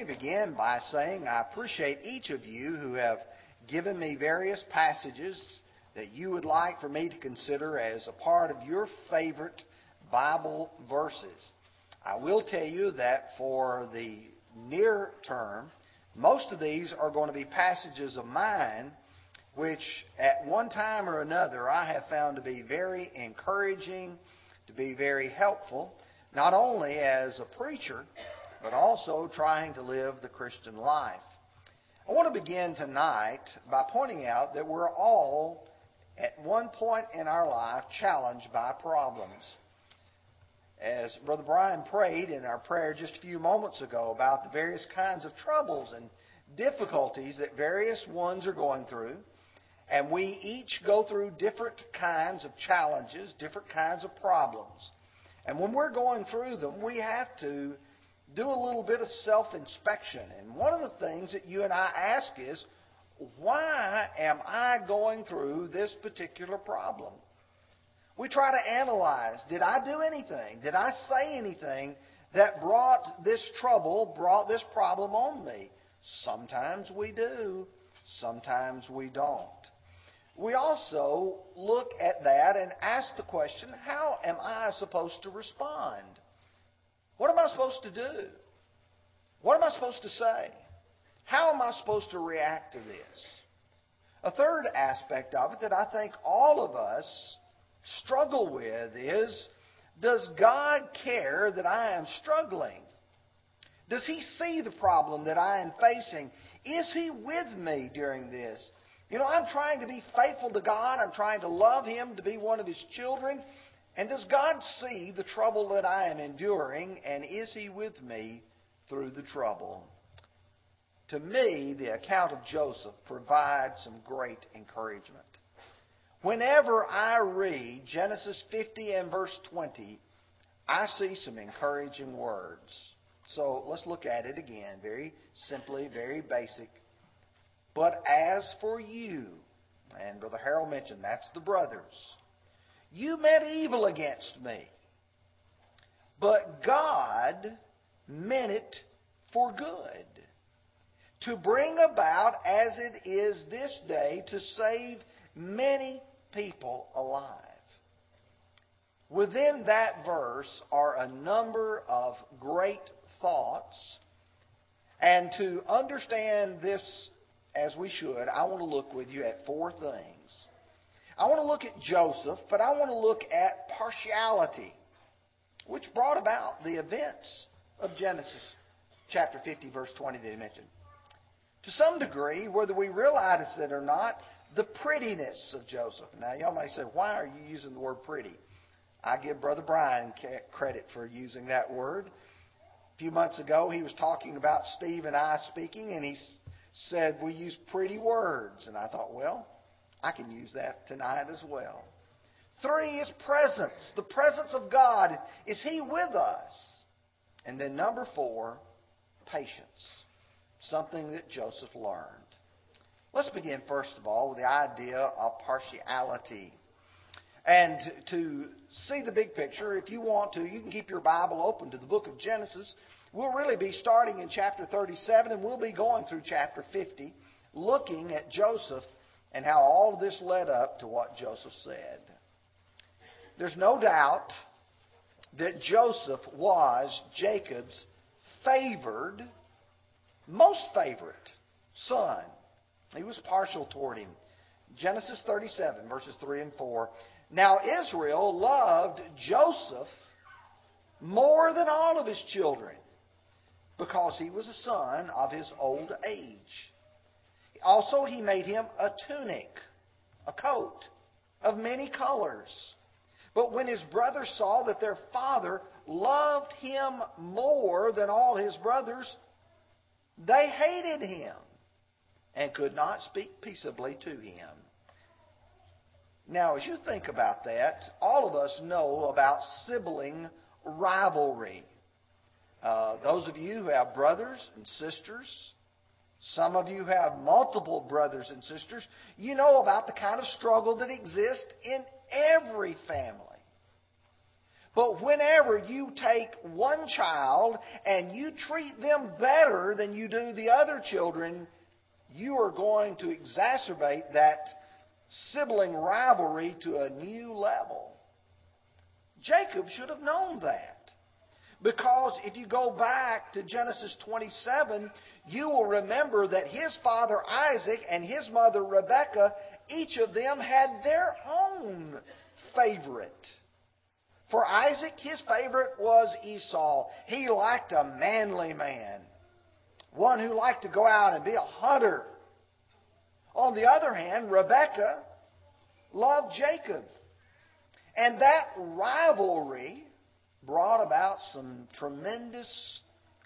me begin by saying I appreciate each of you who have given me various passages that you would like for me to consider as a part of your favorite Bible verses. I will tell you that for the near term, most of these are going to be passages of mine which at one time or another I have found to be very encouraging, to be very helpful, not only as a preacher, but also trying to live the Christian life. I want to begin tonight by pointing out that we're all, at one point in our life, challenged by problems. As Brother Brian prayed in our prayer just a few moments ago about the various kinds of troubles and difficulties that various ones are going through, and we each go through different kinds of challenges, different kinds of problems. And when we're going through them, we have to do a little bit of self inspection. And one of the things that you and I ask is, why am I going through this particular problem? We try to analyze did I do anything? Did I say anything that brought this trouble, brought this problem on me? Sometimes we do, sometimes we don't. We also look at that and ask the question how am I supposed to respond? What am I supposed to do? What am I supposed to say? How am I supposed to react to this? A third aspect of it that I think all of us struggle with is Does God care that I am struggling? Does He see the problem that I am facing? Is He with me during this? You know, I'm trying to be faithful to God. I'm trying to love Him, to be one of His children. And does God see the trouble that I am enduring, and is He with me through the trouble? To me, the account of Joseph provides some great encouragement. Whenever I read Genesis 50 and verse 20, I see some encouraging words. So let's look at it again, very simply, very basic. But as for you, and Brother Harold mentioned that's the brothers, you meant evil against me. But God meant it for good. To bring about, as it is this day, to save many people alive. Within that verse are a number of great thoughts. And to understand this as we should, I want to look with you at four things. I want to look at Joseph, but I want to look at partiality, which brought about the events of Genesis chapter 50, verse 20 that he mentioned. To some degree, whether we realize it or not, the prettiness of Joseph. Now, y'all may say, why are you using the word pretty? I give Brother Brian credit for using that word. A few months ago, he was talking about Steve and I speaking, and he said we use pretty words. And I thought, well, I can use that tonight as well. Three is presence. The presence of God. Is He with us? And then number four, patience. Something that Joseph learned. Let's begin, first of all, with the idea of partiality. And to see the big picture, if you want to, you can keep your Bible open to the book of Genesis. We'll really be starting in chapter 37 and we'll be going through chapter 50, looking at Joseph and how all this led up to what Joseph said. There's no doubt that Joseph was Jacob's favored, most favorite son. He was partial toward him. Genesis 37, verses 3 and 4. Now Israel loved Joseph more than all of his children because he was a son of his old age. Also, he made him a tunic, a coat of many colors. But when his brothers saw that their father loved him more than all his brothers, they hated him and could not speak peaceably to him. Now, as you think about that, all of us know about sibling rivalry. Uh, those of you who have brothers and sisters, some of you have multiple brothers and sisters. You know about the kind of struggle that exists in every family. But whenever you take one child and you treat them better than you do the other children, you are going to exacerbate that sibling rivalry to a new level. Jacob should have known that. Because if you go back to Genesis 27, you will remember that his father Isaac and his mother Rebekah, each of them had their own favorite. For Isaac, his favorite was Esau. He liked a manly man, one who liked to go out and be a hunter. On the other hand, Rebekah loved Jacob. And that rivalry brought about some tremendous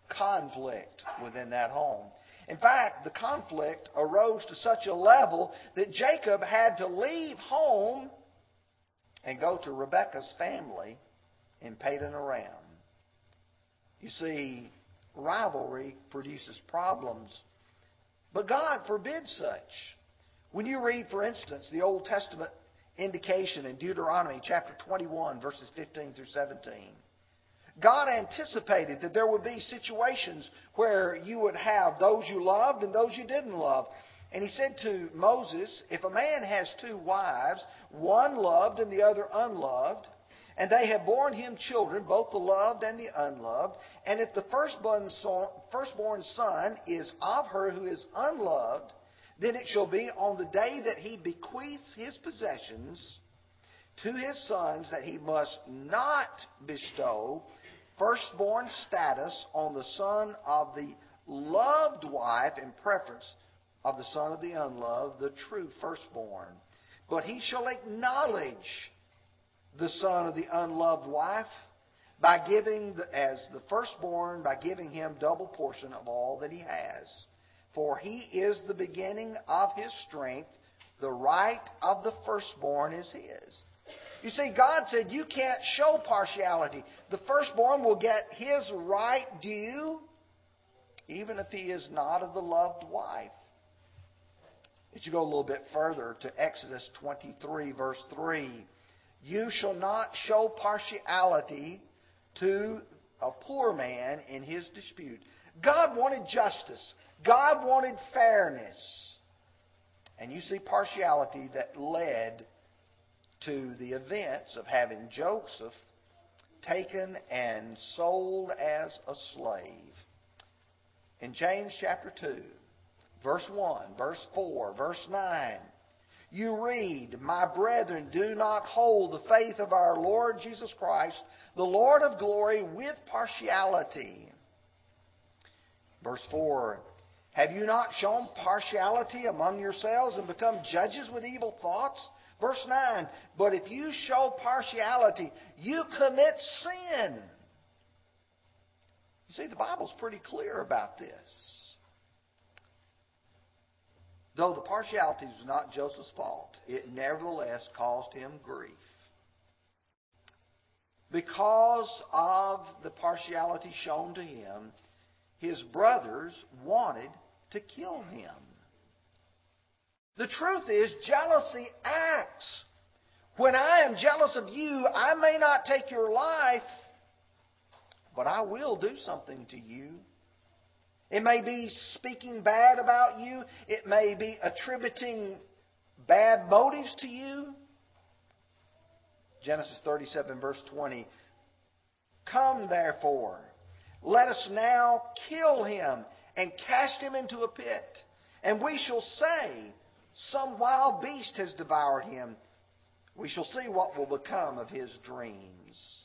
conflict within that home. In fact, the conflict arose to such a level that Jacob had to leave home and go to Rebekah's family in Padan Aram. You see, rivalry produces problems, but God forbids such. When you read, for instance, the Old Testament indication in Deuteronomy chapter 21, verses 15 through 17, God anticipated that there would be situations where you would have those you loved and those you didn't love. And he said to Moses, If a man has two wives, one loved and the other unloved, and they have borne him children, both the loved and the unloved, and if the firstborn son is of her who is unloved, then it shall be on the day that he bequeaths his possessions to his sons that he must not bestow firstborn status on the son of the loved wife in preference of the son of the unloved, the true firstborn. But he shall acknowledge the son of the unloved wife by giving the, as the firstborn by giving him double portion of all that he has. For he is the beginning of his strength. The right of the firstborn is his you see, God said you can't show partiality. The firstborn will get his right due, even if he is not of the loved wife. If you go a little bit further to Exodus 23, verse 3, you shall not show partiality to a poor man in his dispute. God wanted justice. God wanted fairness. And you see partiality that led to the events of having Joseph taken and sold as a slave. In James chapter 2, verse 1, verse 4, verse 9, you read, My brethren, do not hold the faith of our Lord Jesus Christ, the Lord of glory, with partiality. Verse 4 Have you not shown partiality among yourselves and become judges with evil thoughts? Verse 9, but if you show partiality, you commit sin. You see, the Bible's pretty clear about this. Though the partiality was not Joseph's fault, it nevertheless caused him grief. Because of the partiality shown to him, his brothers wanted to kill him. The truth is, jealousy acts. When I am jealous of you, I may not take your life, but I will do something to you. It may be speaking bad about you, it may be attributing bad motives to you. Genesis 37, verse 20. Come, therefore, let us now kill him and cast him into a pit, and we shall say, some wild beast has devoured him. We shall see what will become of his dreams.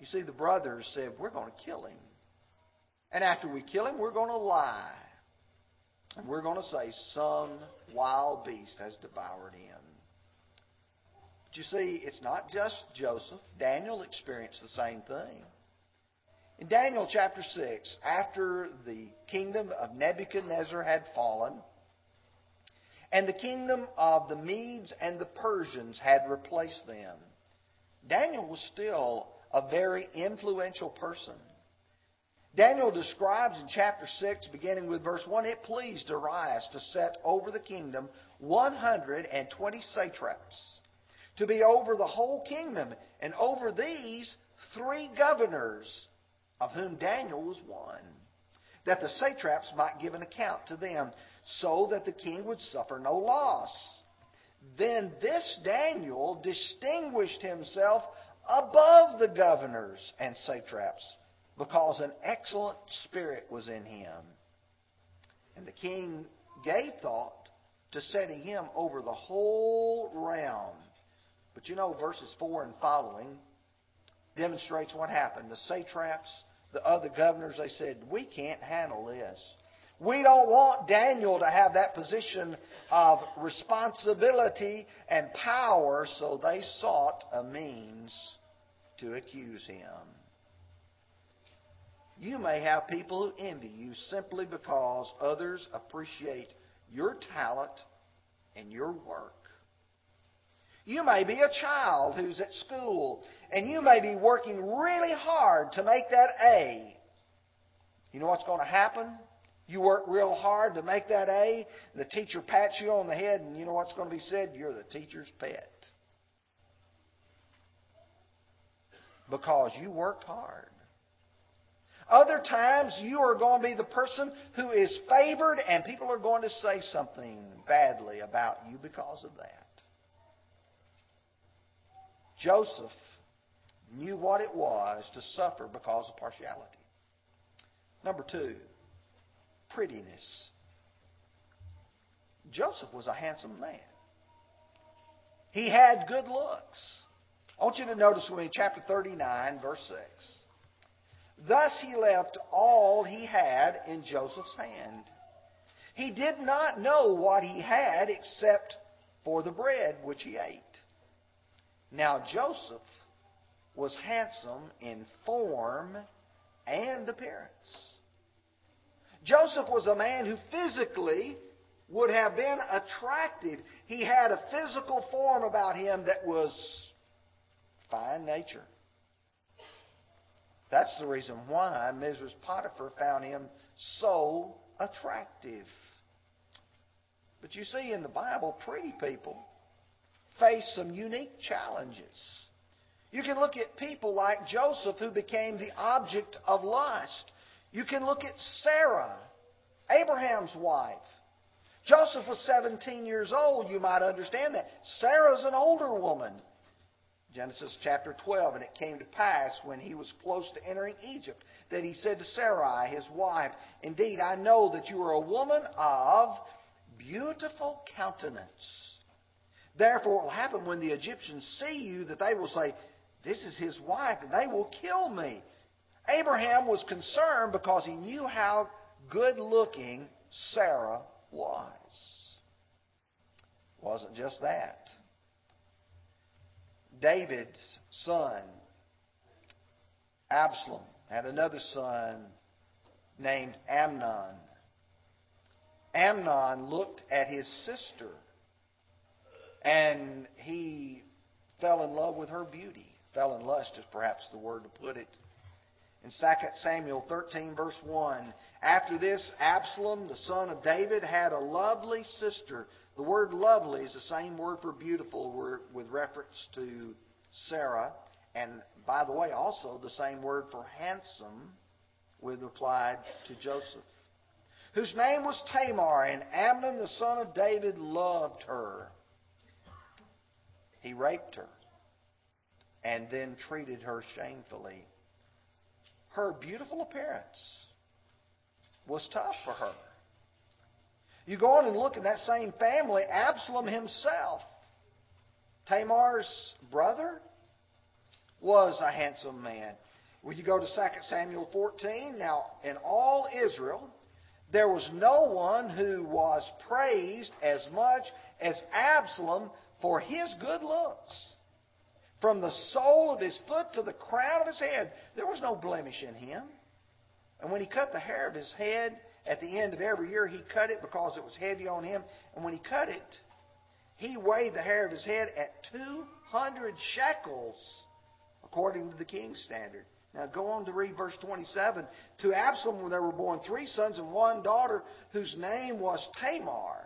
You see, the brothers said, We're going to kill him. And after we kill him, we're going to lie. And we're going to say, Some wild beast has devoured him. But you see, it's not just Joseph. Daniel experienced the same thing. In Daniel chapter 6, after the kingdom of Nebuchadnezzar had fallen, and the kingdom of the Medes and the Persians had replaced them. Daniel was still a very influential person. Daniel describes in chapter 6, beginning with verse 1, it pleased Darius to set over the kingdom 120 satraps to be over the whole kingdom, and over these three governors, of whom Daniel was one, that the satraps might give an account to them, so that the king would suffer no loss. Then this Daniel distinguished himself above the governors and satraps, because an excellent spirit was in him. And the king gave thought to setting him over the whole realm. But you know, verses 4 and following demonstrates what happened. The satraps, the other governors, they said, We can't handle this. We don't want Daniel to have that position of responsibility and power, so they sought a means to accuse him. You may have people who envy you simply because others appreciate your talent and your work. You may be a child who's at school and you may be working really hard to make that A. You know what's going to happen? You work real hard to make that A, the teacher pats you on the head, and you know what's going to be said? You're the teacher's pet. Because you worked hard. Other times, you are going to be the person who is favored, and people are going to say something badly about you because of that. Joseph knew what it was to suffer because of partiality. Number two, prettiness. Joseph was a handsome man. He had good looks. I want you to notice with me chapter 39, verse 6. Thus he left all he had in Joseph's hand. He did not know what he had except for the bread which he ate. Now Joseph was handsome in form and appearance. Joseph was a man who physically would have been attractive. He had a physical form about him that was fine nature. That's the reason why Mrs. Potiphar found him so attractive. But you see, in the Bible, pretty people face some unique challenges. You can look at people like Joseph who became the object of lust. You can look at Sarah, Abraham's wife. Joseph was 17 years old, you might understand that. Sarah's an older woman. Genesis chapter 12, and it came to pass when he was close to entering Egypt that he said to Sarai, his wife, Indeed, I know that you are a woman of beautiful countenance. Therefore, it will happen when the Egyptians see you that they will say, This is his wife, and they will kill me. Abraham was concerned because he knew how good looking Sarah was. It wasn't just that. David's son, Absalom, had another son named Amnon. Amnon looked at his sister and he fell in love with her beauty. Fell in lust is perhaps the word to put it. In 2 Samuel 13, verse 1, after this, Absalom, the son of David, had a lovely sister. The word lovely is the same word for beautiful with reference to Sarah. And by the way, also the same word for handsome with applied to Joseph. Whose name was Tamar, and Amnon, the son of David, loved her. He raped her and then treated her shamefully. Her beautiful appearance was tough for her. You go on and look in that same family, Absalom himself, Tamar's brother, was a handsome man. When you go to 2 Samuel 14, now in all Israel, there was no one who was praised as much as Absalom for his good looks. From the sole of his foot to the crown of his head, there was no blemish in him. And when he cut the hair of his head, at the end of every year, he cut it because it was heavy on him. And when he cut it, he weighed the hair of his head at 200 shekels, according to the king's standard. Now go on to read verse 27. To Absalom there were born three sons and one daughter, whose name was Tamar.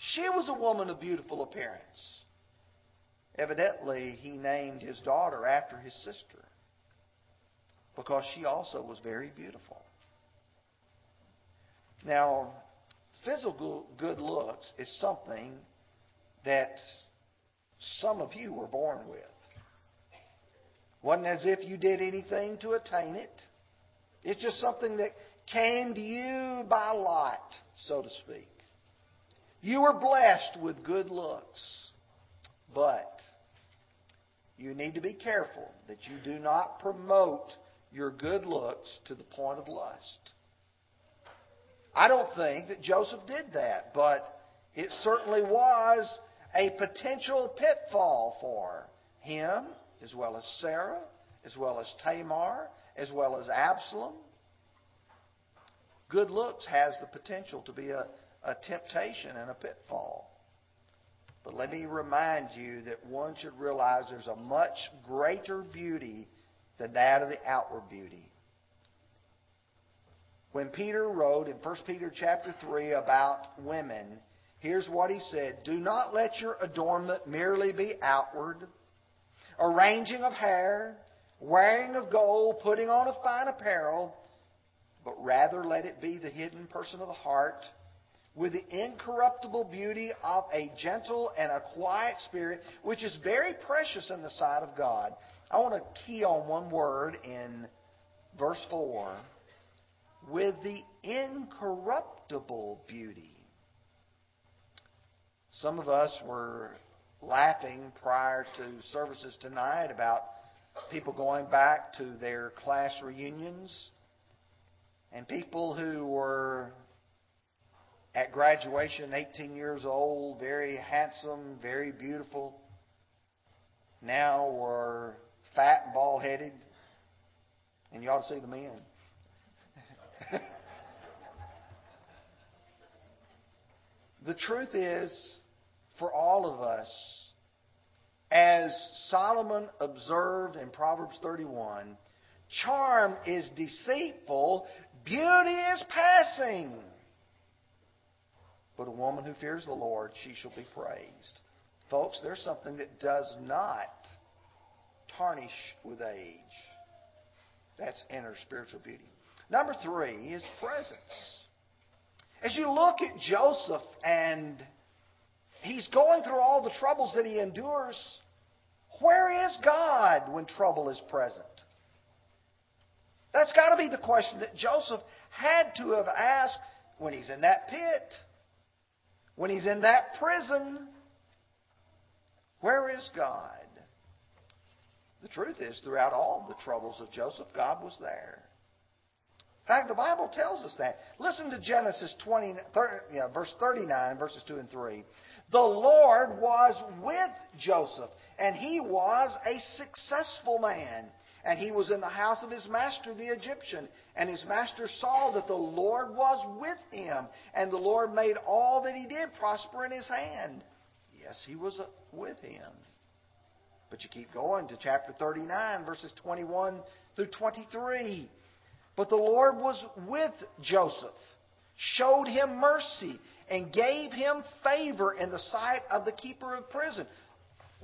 She was a woman of beautiful appearance. Evidently, he named his daughter after his sister because she also was very beautiful. Now, physical good looks is something that some of you were born with. Wasn't as if you did anything to attain it. It's just something that came to you by lot, so to speak. You were blessed with good looks, but you need to be careful that you do not promote your good looks to the point of lust. I don't think that Joseph did that, but it certainly was a potential pitfall for him, as well as Sarah, as well as Tamar, as well as Absalom. Good looks has the potential to be a, a temptation and a pitfall. But let me remind you that one should realize there's a much greater beauty than that of the outward beauty. When Peter wrote in 1 Peter chapter 3 about women, here's what he said Do not let your adornment merely be outward, arranging of hair, wearing of gold, putting on of fine apparel, but rather let it be the hidden person of the heart with the incorruptible beauty of a gentle and a quiet spirit, which is very precious in the sight of God. I want to key on one word in verse 4 with the incorruptible beauty. Some of us were laughing prior to services tonight about people going back to their class reunions and people who were at graduation 18 years old, very handsome, very beautiful, now we're fat and bald headed. And you ought to see the men. the truth is, for all of us, as Solomon observed in Proverbs 31, charm is deceitful, beauty is passing. But a woman who fears the Lord, she shall be praised. Folks, there's something that does not tarnish with age. That's inner spiritual beauty. Number three is presence. As you look at Joseph and he's going through all the troubles that he endures, where is God when trouble is present? That's got to be the question that Joseph had to have asked when he's in that pit, when he's in that prison. Where is God? The truth is, throughout all the troubles of Joseph, God was there. In fact, the Bible tells us that. Listen to Genesis 20, 30, yeah, verse 39, verses 2 and 3. The Lord was with Joseph, and he was a successful man. And he was in the house of his master, the Egyptian. And his master saw that the Lord was with him, and the Lord made all that he did prosper in his hand. Yes, he was uh, with him. But you keep going to chapter 39, verses 21 through 23. But the Lord was with Joseph, showed him mercy, and gave him favor in the sight of the keeper of prison.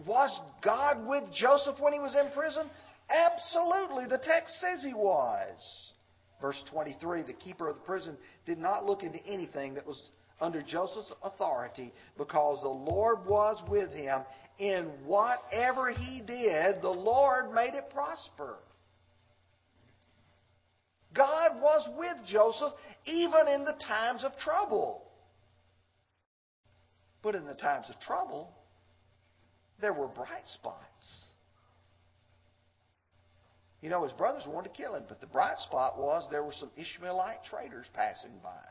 Was God with Joseph when he was in prison? Absolutely. The text says he was. Verse 23 The keeper of the prison did not look into anything that was under Joseph's authority because the Lord was with him in whatever he did, the Lord made it prosper. God was with Joseph even in the times of trouble. But in the times of trouble, there were bright spots. You know, his brothers wanted to kill him, but the bright spot was there were some Ishmaelite traders passing by.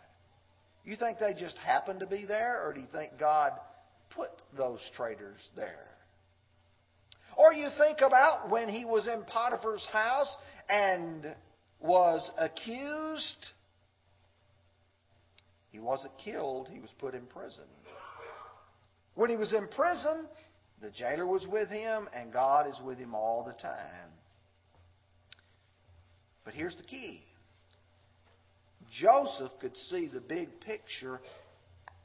You think they just happened to be there, or do you think God put those traders there? Or you think about when he was in Potiphar's house and was accused. He wasn't killed, he was put in prison. When he was in prison, the jailer was with him, and God is with him all the time. But here's the key Joseph could see the big picture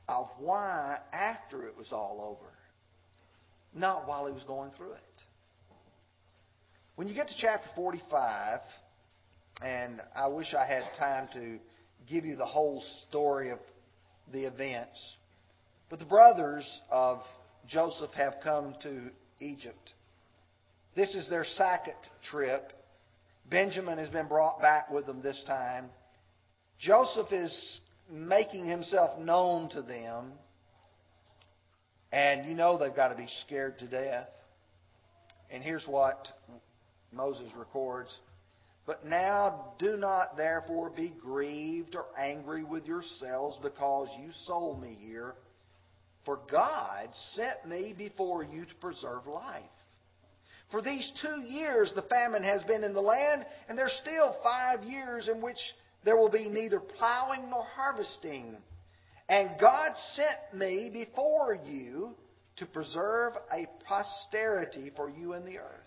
of why, after it was all over, not while he was going through it. When you get to chapter 45, and I wish I had time to give you the whole story of the events, but the brothers of Joseph have come to Egypt. This is their second trip. Benjamin has been brought back with them this time. Joseph is making himself known to them. And you know they've got to be scared to death. And here's what Moses records. But now do not therefore be grieved or angry with yourselves because you sold me here. For God sent me before you to preserve life. For these two years the famine has been in the land, and there's still five years in which there will be neither plowing nor harvesting. And God sent me before you to preserve a posterity for you in the earth,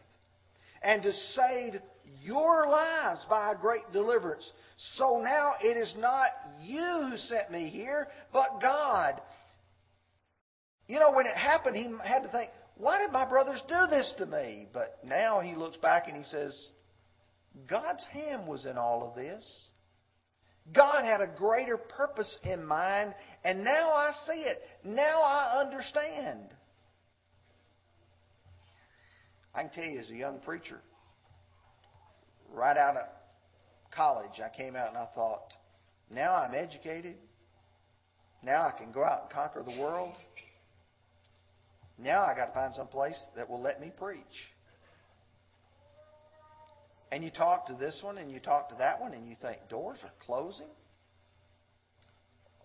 and to save your lives by a great deliverance. So now it is not you who sent me here, but God. You know, when it happened, he had to think, why did my brothers do this to me? But now he looks back and he says, God's hand was in all of this. God had a greater purpose in mind, and now I see it. Now I understand. I can tell you, as a young preacher, right out of college, I came out and I thought, now I'm educated. Now I can go out and conquer the world. Now I got to find some place that will let me preach. And you talk to this one and you talk to that one and you think doors are closing.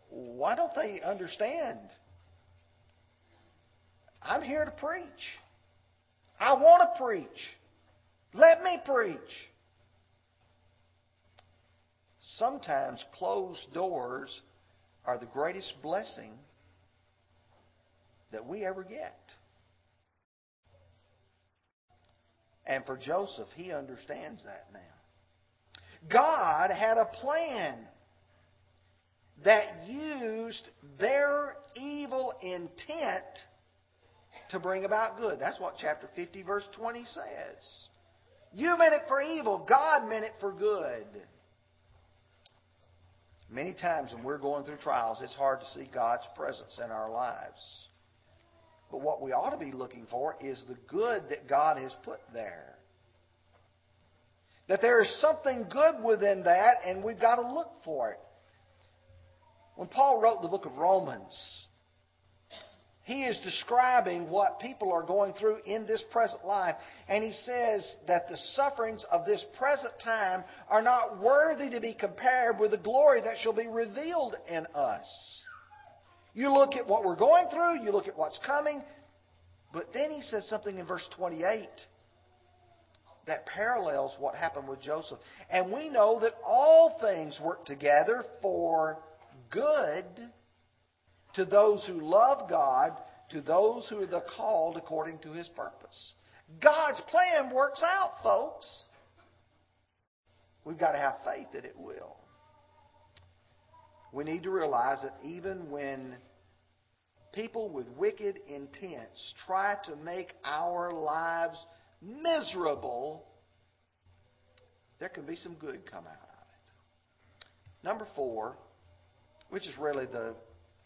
Why don't they understand? I'm here to preach. I want to preach. Let me preach. Sometimes closed doors are the greatest blessing that we ever get. And for Joseph, he understands that now. God had a plan that used their evil intent to bring about good. That's what chapter 50, verse 20 says. You meant it for evil, God meant it for good. Many times when we're going through trials, it's hard to see God's presence in our lives. But what we ought to be looking for is the good that God has put there. That there is something good within that, and we've got to look for it. When Paul wrote the book of Romans, he is describing what people are going through in this present life. And he says that the sufferings of this present time are not worthy to be compared with the glory that shall be revealed in us. You look at what we're going through, you look at what's coming, but then he says something in verse 28 that parallels what happened with Joseph. And we know that all things work together for good to those who love God, to those who are the called according to his purpose. God's plan works out, folks. We've got to have faith that it will. We need to realize that even when people with wicked intents try to make our lives miserable, there can be some good come out of it. Number four, which is really the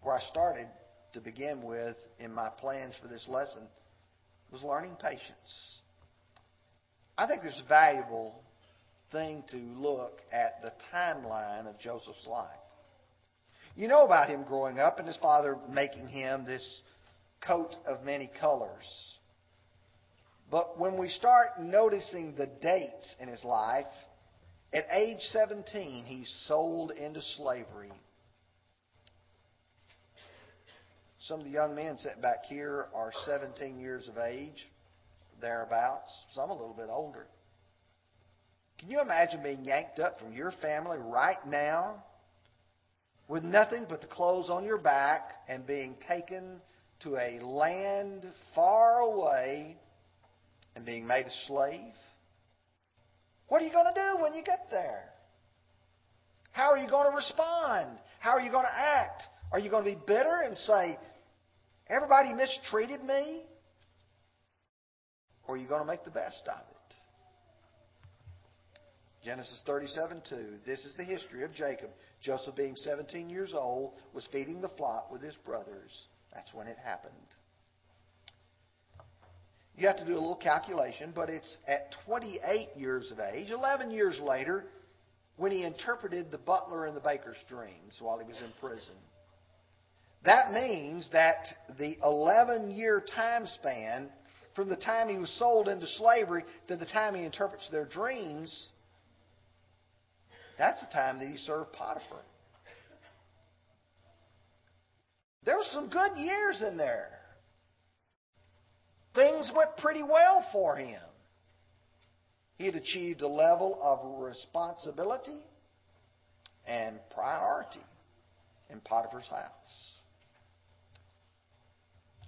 where I started to begin with in my plans for this lesson, was learning patience. I think there's a valuable thing to look at the timeline of Joseph's life. You know about him growing up and his father making him this coat of many colors. But when we start noticing the dates in his life, at age 17, he's sold into slavery. Some of the young men sitting back here are 17 years of age, thereabouts, some a little bit older. Can you imagine being yanked up from your family right now with nothing but the clothes on your back and being taken to a land far away and being made a slave? What are you going to do when you get there? How are you going to respond? How are you going to act? Are you going to be bitter and say, everybody mistreated me? or are you going to make the best of it? Genesis 37 2. This is the history of Jacob. Joseph, being 17 years old, was feeding the flock with his brothers. That's when it happened. You have to do a little calculation, but it's at 28 years of age, 11 years later, when he interpreted the butler and the baker's dreams while he was in prison. That means that the 11 year time span from the time he was sold into slavery to the time he interprets their dreams, that's the time that he served Potiphar. There were some good years in there. Things went pretty well for him. He had achieved a level of responsibility and priority in Potiphar's house.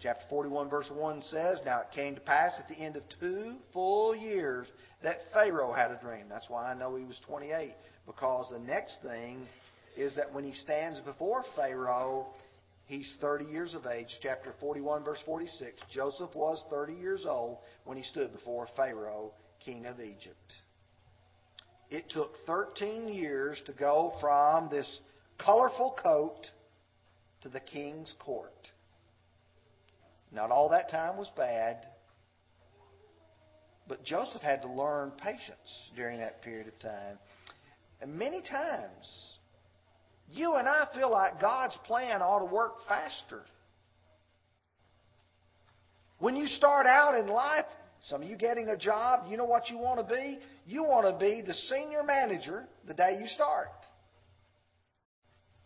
Chapter 41, verse 1 says, Now it came to pass at the end of two full years that Pharaoh had a dream. That's why I know he was 28, because the next thing is that when he stands before Pharaoh, he's 30 years of age. Chapter 41, verse 46. Joseph was 30 years old when he stood before Pharaoh, king of Egypt. It took 13 years to go from this colorful coat to the king's court. Not all that time was bad. But Joseph had to learn patience during that period of time. And many times, you and I feel like God's plan ought to work faster. When you start out in life, some of you getting a job, you know what you want to be? You want to be the senior manager the day you start.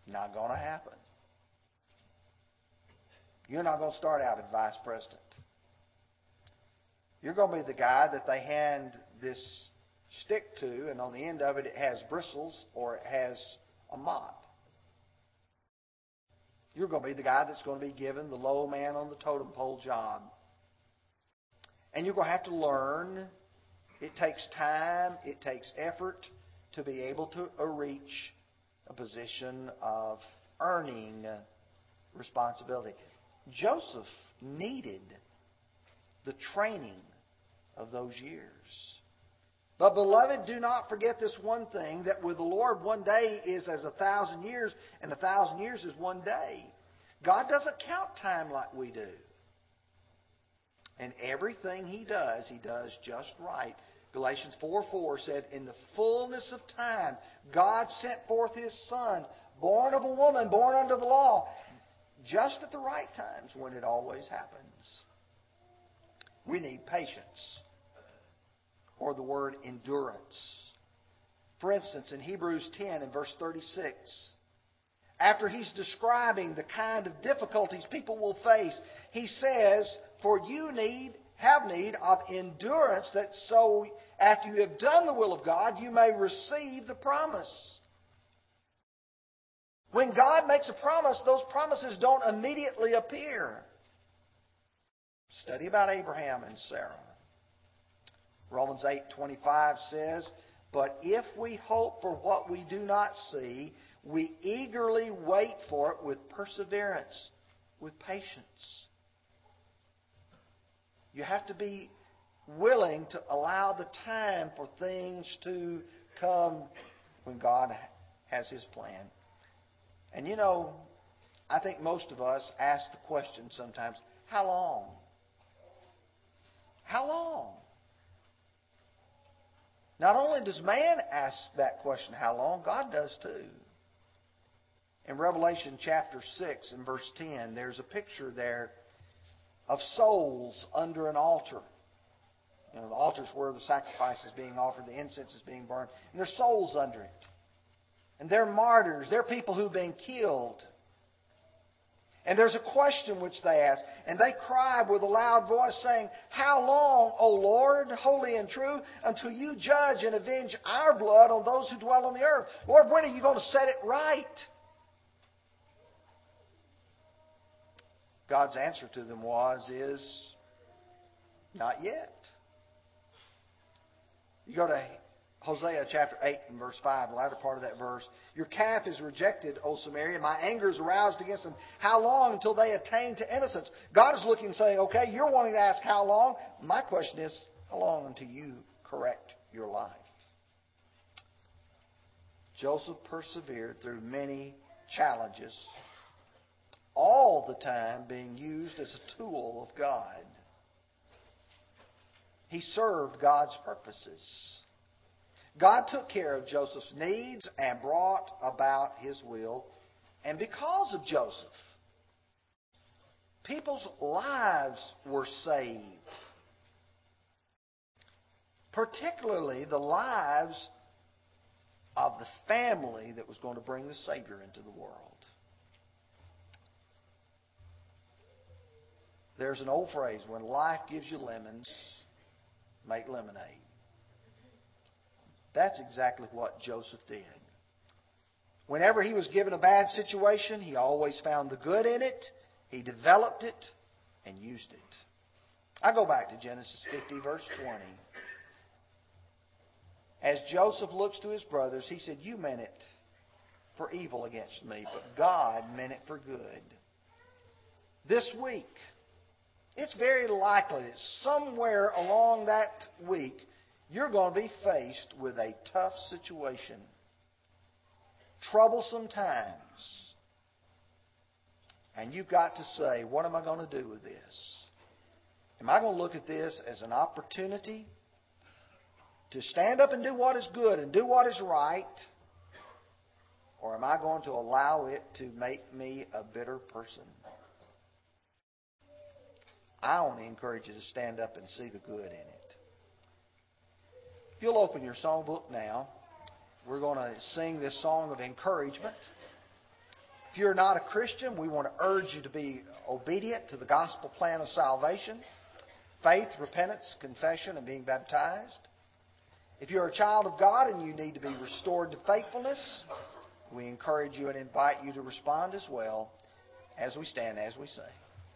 Not going to happen. You're not going to start out as vice president. You're going to be the guy that they hand this stick to, and on the end of it, it has bristles or it has a mop. You're going to be the guy that's going to be given the low man on the totem pole job. And you're going to have to learn. It takes time, it takes effort to be able to reach a position of earning responsibility. Joseph needed the training of those years. But, beloved, do not forget this one thing that with the Lord, one day is as a thousand years, and a thousand years is one day. God doesn't count time like we do. And everything He does, He does just right. Galatians 4 4 said, In the fullness of time, God sent forth His Son, born of a woman, born under the law, just at the right times when it always happens. We need patience, or the word endurance. For instance, in Hebrews 10 and verse 36, after he's describing the kind of difficulties people will face, he says, For you need, have need of endurance, that so after you have done the will of God, you may receive the promise. When God makes a promise, those promises don't immediately appear. Study about Abraham and Sarah. Romans 8:25 says, "But if we hope for what we do not see, we eagerly wait for it with perseverance, with patience." You have to be willing to allow the time for things to come when God has his plan. And you know, I think most of us ask the question sometimes how long? How long? Not only does man ask that question, how long, God does too. In Revelation chapter 6 and verse 10, there's a picture there of souls under an altar. You know, the altar is where the sacrifice is being offered, the incense is being burned, and there's souls under it. And they're martyrs. They're people who've been killed. And there's a question which they ask. And they cry with a loud voice, saying, How long, O Lord, holy and true, until you judge and avenge our blood on those who dwell on the earth? Lord, when are you going to set it right? God's answer to them was, is, not yet. You go to Hosea chapter 8 and verse 5, the latter part of that verse. Your calf is rejected, O Samaria. My anger is aroused against them. How long until they attain to innocence? God is looking and saying, okay, you're wanting to ask how long. My question is, how long until you correct your life? Joseph persevered through many challenges, all the time being used as a tool of God. He served God's purposes. God took care of Joseph's needs and brought about his will. And because of Joseph, people's lives were saved. Particularly the lives of the family that was going to bring the Savior into the world. There's an old phrase when life gives you lemons, make lemonade. That's exactly what Joseph did. Whenever he was given a bad situation, he always found the good in it, he developed it, and used it. I go back to Genesis 50, verse 20. As Joseph looks to his brothers, he said, You meant it for evil against me, but God meant it for good. This week, it's very likely that somewhere along that week, you're going to be faced with a tough situation, troublesome times. And you've got to say, what am I going to do with this? Am I going to look at this as an opportunity to stand up and do what is good and do what is right? Or am I going to allow it to make me a bitter person? I only encourage you to stand up and see the good in it. If you'll open your songbook now, we're going to sing this song of encouragement. If you're not a Christian, we want to urge you to be obedient to the gospel plan of salvation faith, repentance, confession, and being baptized. If you're a child of God and you need to be restored to faithfulness, we encourage you and invite you to respond as well as we stand, as we sing.